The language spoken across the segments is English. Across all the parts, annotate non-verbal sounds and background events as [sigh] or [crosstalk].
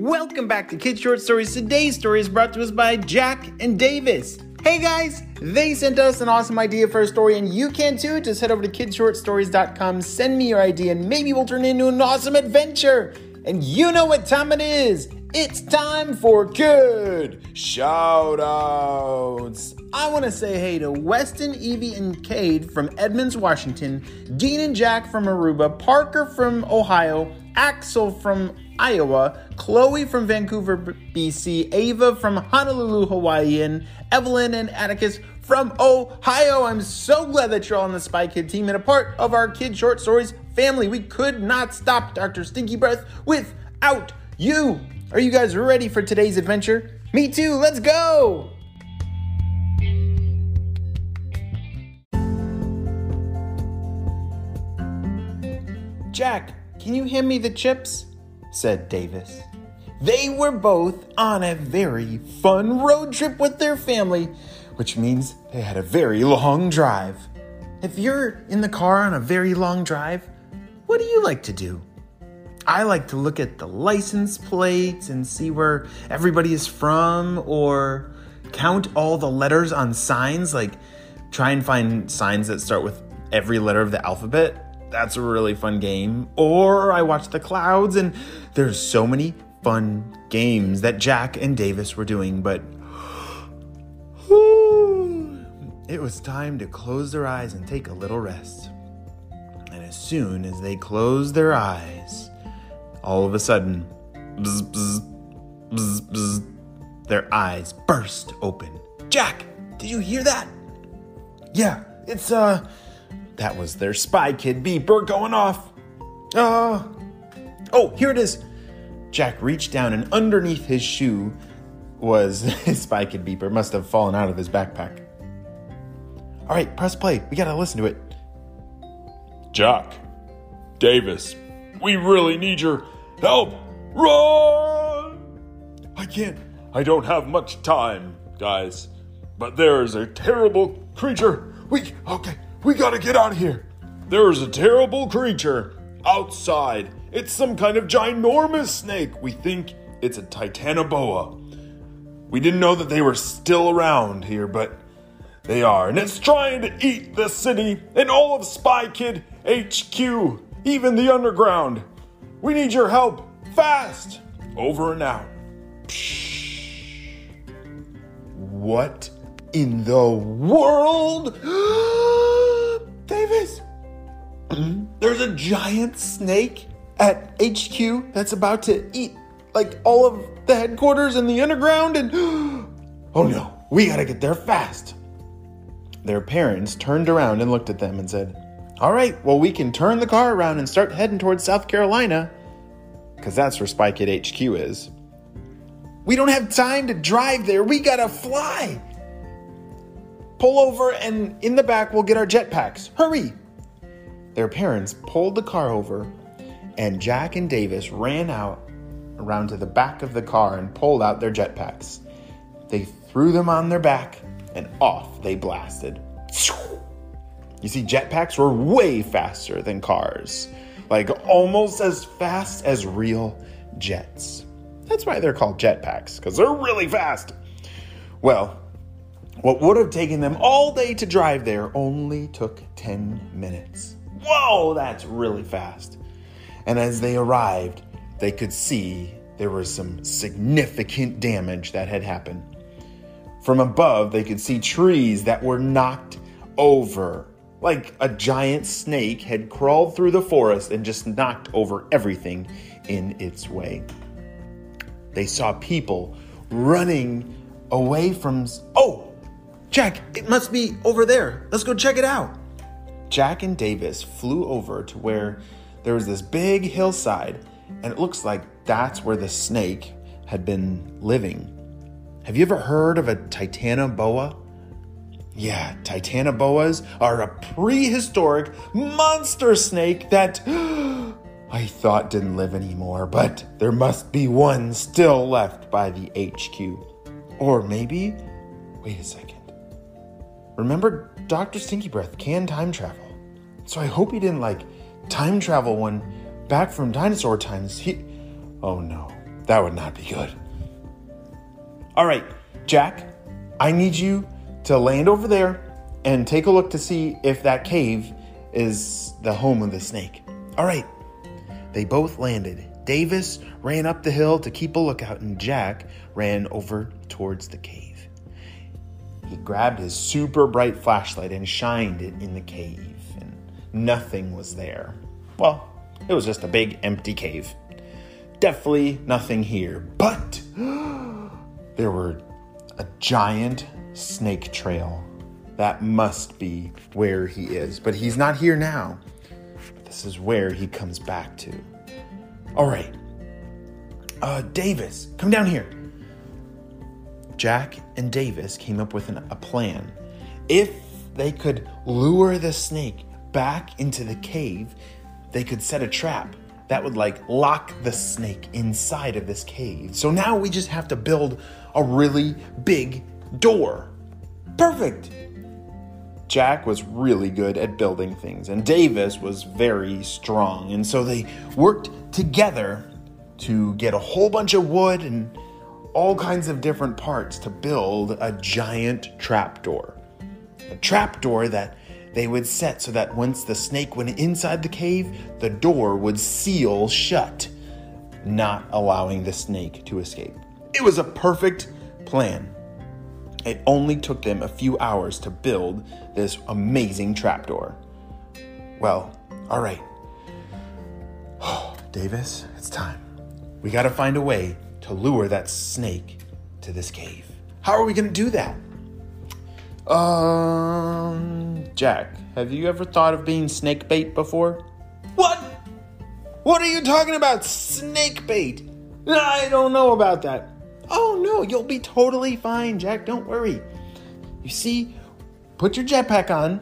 Welcome back to Kids Short Stories. Today's story is brought to us by Jack and Davis. Hey guys, they sent us an awesome idea for a story, and you can too. Just head over to kidshortstories.com, send me your idea, and maybe we'll turn it into an awesome adventure. And you know what time it is. It's time for Kid Shoutouts. I want to say hey to Weston, Evie, and Cade from Edmonds, Washington, Dean and Jack from Aruba, Parker from Ohio, Axel from Iowa, Chloe from Vancouver, BC, Ava from Honolulu, Hawaii, and Evelyn and Atticus from Ohio. I'm so glad that you're all on the Spy Kid team and a part of our Kid Short Stories family. We could not stop Dr. Stinky Breath without you. Are you guys ready for today's adventure? Me too, let's go! Jack, can you hand me the chips? Said Davis. They were both on a very fun road trip with their family, which means they had a very long drive. If you're in the car on a very long drive, what do you like to do? I like to look at the license plates and see where everybody is from, or count all the letters on signs, like try and find signs that start with every letter of the alphabet that's a really fun game. Or I watch the clouds, and there's so many fun games that Jack and Davis were doing, but [sighs] it was time to close their eyes and take a little rest. And as soon as they closed their eyes, all of a sudden, bzz, bzz, bzz, their eyes burst open. Jack, did you hear that? Yeah, it's, uh, that was their spy kid beeper going off. Uh, oh, here it is. Jack reached down and underneath his shoe was [laughs] his spy kid beeper. Must have fallen out of his backpack. All right, press play. We gotta listen to it. Jack, Davis, we really need your help. Run! I can't. I don't have much time, guys. But there is a terrible creature. We okay. We gotta get out of here. There's a terrible creature outside. It's some kind of ginormous snake. We think it's a titanoboa. We didn't know that they were still around here, but they are. And it's trying to eat the city and all of Spy Kid HQ, even the underground. We need your help. Fast. Over and out. Psh. What in the world? [gasps] Davis, there's a giant snake at HQ that's about to eat like all of the headquarters and the underground and [gasps] oh no, we gotta get there fast. Their parents turned around and looked at them and said, All right, well, we can turn the car around and start heading towards South Carolina, because that's where Spy Kid HQ is. We don't have time to drive there, we gotta fly pull over and in the back we'll get our jetpacks. Hurry! Their parents pulled the car over, and Jack and Davis ran out around to the back of the car and pulled out their jetpacks. They threw them on their back, and off they blasted. You see, jetpacks were way faster than cars, like almost as fast as real jets. That's why they're called jetpacks, because they're really fast. Well, what would have taken them all day to drive there only took 10 minutes. Whoa, that's really fast. And as they arrived, they could see there was some significant damage that had happened. From above, they could see trees that were knocked over, like a giant snake had crawled through the forest and just knocked over everything in its way. They saw people running away from. Oh! Jack, it must be over there. Let's go check it out. Jack and Davis flew over to where there was this big hillside, and it looks like that's where the snake had been living. Have you ever heard of a titanoboa? Yeah, titanoboas are a prehistoric monster snake that [gasps] I thought didn't live anymore, but there must be one still left by the HQ. Or maybe, wait a second. Remember, Dr. Stinky Breath can time travel. So I hope he didn't like time travel one back from dinosaur times. He. Oh no, that would not be good. All right, Jack, I need you to land over there and take a look to see if that cave is the home of the snake. All right. They both landed. Davis ran up the hill to keep a lookout, and Jack ran over towards the cave. He grabbed his super bright flashlight and shined it in the cave, and nothing was there. Well, it was just a big empty cave. Definitely nothing here, but [gasps] there were a giant snake trail. That must be where he is, but he's not here now. This is where he comes back to. All right. Uh, Davis, come down here. Jack and Davis came up with an, a plan. If they could lure the snake back into the cave, they could set a trap that would like lock the snake inside of this cave. So now we just have to build a really big door. Perfect. Jack was really good at building things, and Davis was very strong. And so they worked together to get a whole bunch of wood and all kinds of different parts to build a giant trapdoor. A trapdoor that they would set so that once the snake went inside the cave, the door would seal shut, not allowing the snake to escape. It was a perfect plan. It only took them a few hours to build this amazing trapdoor. Well, all right. [sighs] Davis, it's time. We gotta find a way to lure that snake to this cave. How are we gonna do that? Um, Jack, have you ever thought of being snake bait before? What? What are you talking about? Snake bait? I don't know about that. Oh no, you'll be totally fine, Jack. Don't worry. You see, put your jetpack on,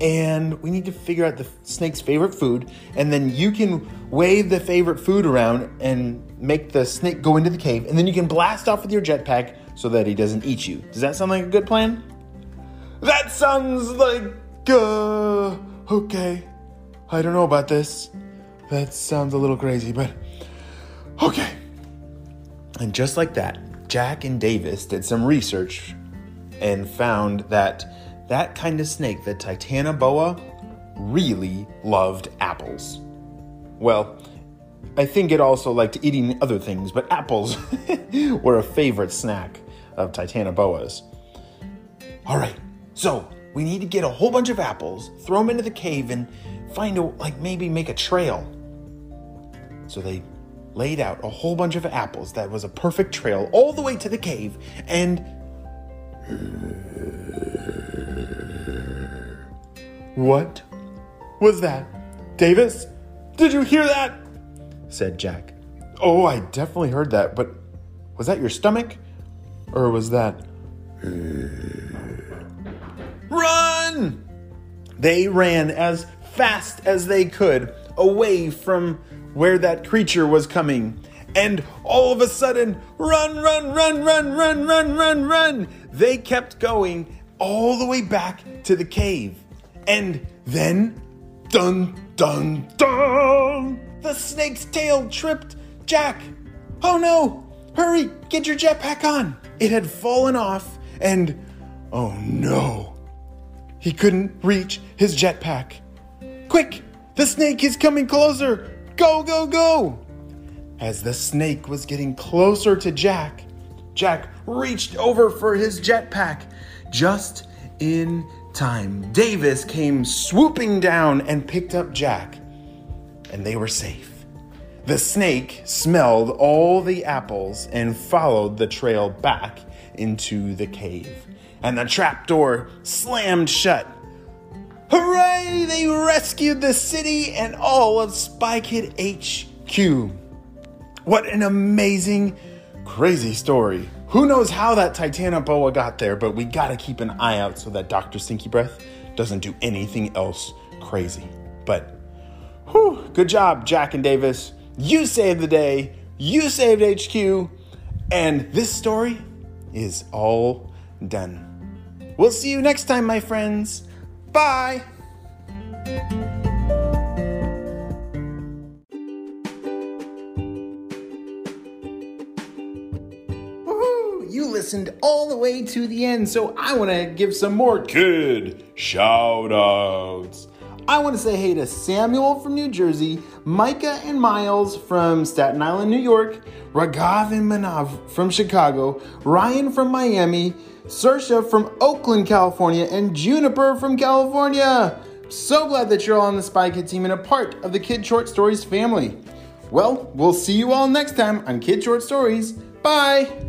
and we need to figure out the snake's favorite food, and then you can wave the favorite food around and make the snake go into the cave, and then you can blast off with your jetpack so that he doesn't eat you. Does that sound like a good plan? That sounds like, uh, okay. I don't know about this. That sounds a little crazy, but okay. And just like that, Jack and Davis did some research and found that that kind of snake, the Titanoboa, really loved apples. Well, I think it also liked eating other things, but apples [laughs] were a favorite snack of Titanoboas. All right, so we need to get a whole bunch of apples, throw them into the cave, and find a, like, maybe make a trail. So they laid out a whole bunch of apples that was a perfect trail all the way to the cave and what was that davis did you hear that said jack oh i definitely heard that but was that your stomach or was that uh, run they ran as fast as they could away from where that creature was coming. And all of a sudden, run, run, run, run, run, run, run, run. They kept going all the way back to the cave. And then, dun, dun, dun, the snake's tail tripped Jack. Oh no! Hurry, get your jetpack on. It had fallen off, and oh no, he couldn't reach his jetpack. Quick, the snake is coming closer. Go, go, go! As the snake was getting closer to Jack, Jack reached over for his jetpack just in time. Davis came swooping down and picked up Jack, and they were safe. The snake smelled all the apples and followed the trail back into the cave, and the trapdoor slammed shut. Hooray! They rescued the city and all of Spy Kid HQ. What an amazing, crazy story. Who knows how that Titanoboa got there, but we gotta keep an eye out so that Dr. Stinky Breath doesn't do anything else crazy. But, whew, good job, Jack and Davis. You saved the day, you saved HQ, and this story is all done. We'll see you next time, my friends. Bye. Listened all the way to the end, so I want to give some more Kid shout outs. I want to say hey to Samuel from New Jersey, Micah and Miles from Staten Island, New York, Raghav and Manav from Chicago, Ryan from Miami, Sersha from Oakland, California, and Juniper from California. So glad that you're all on the Spy Kid team and a part of the Kid Short Stories family. Well, we'll see you all next time on Kid Short Stories. Bye!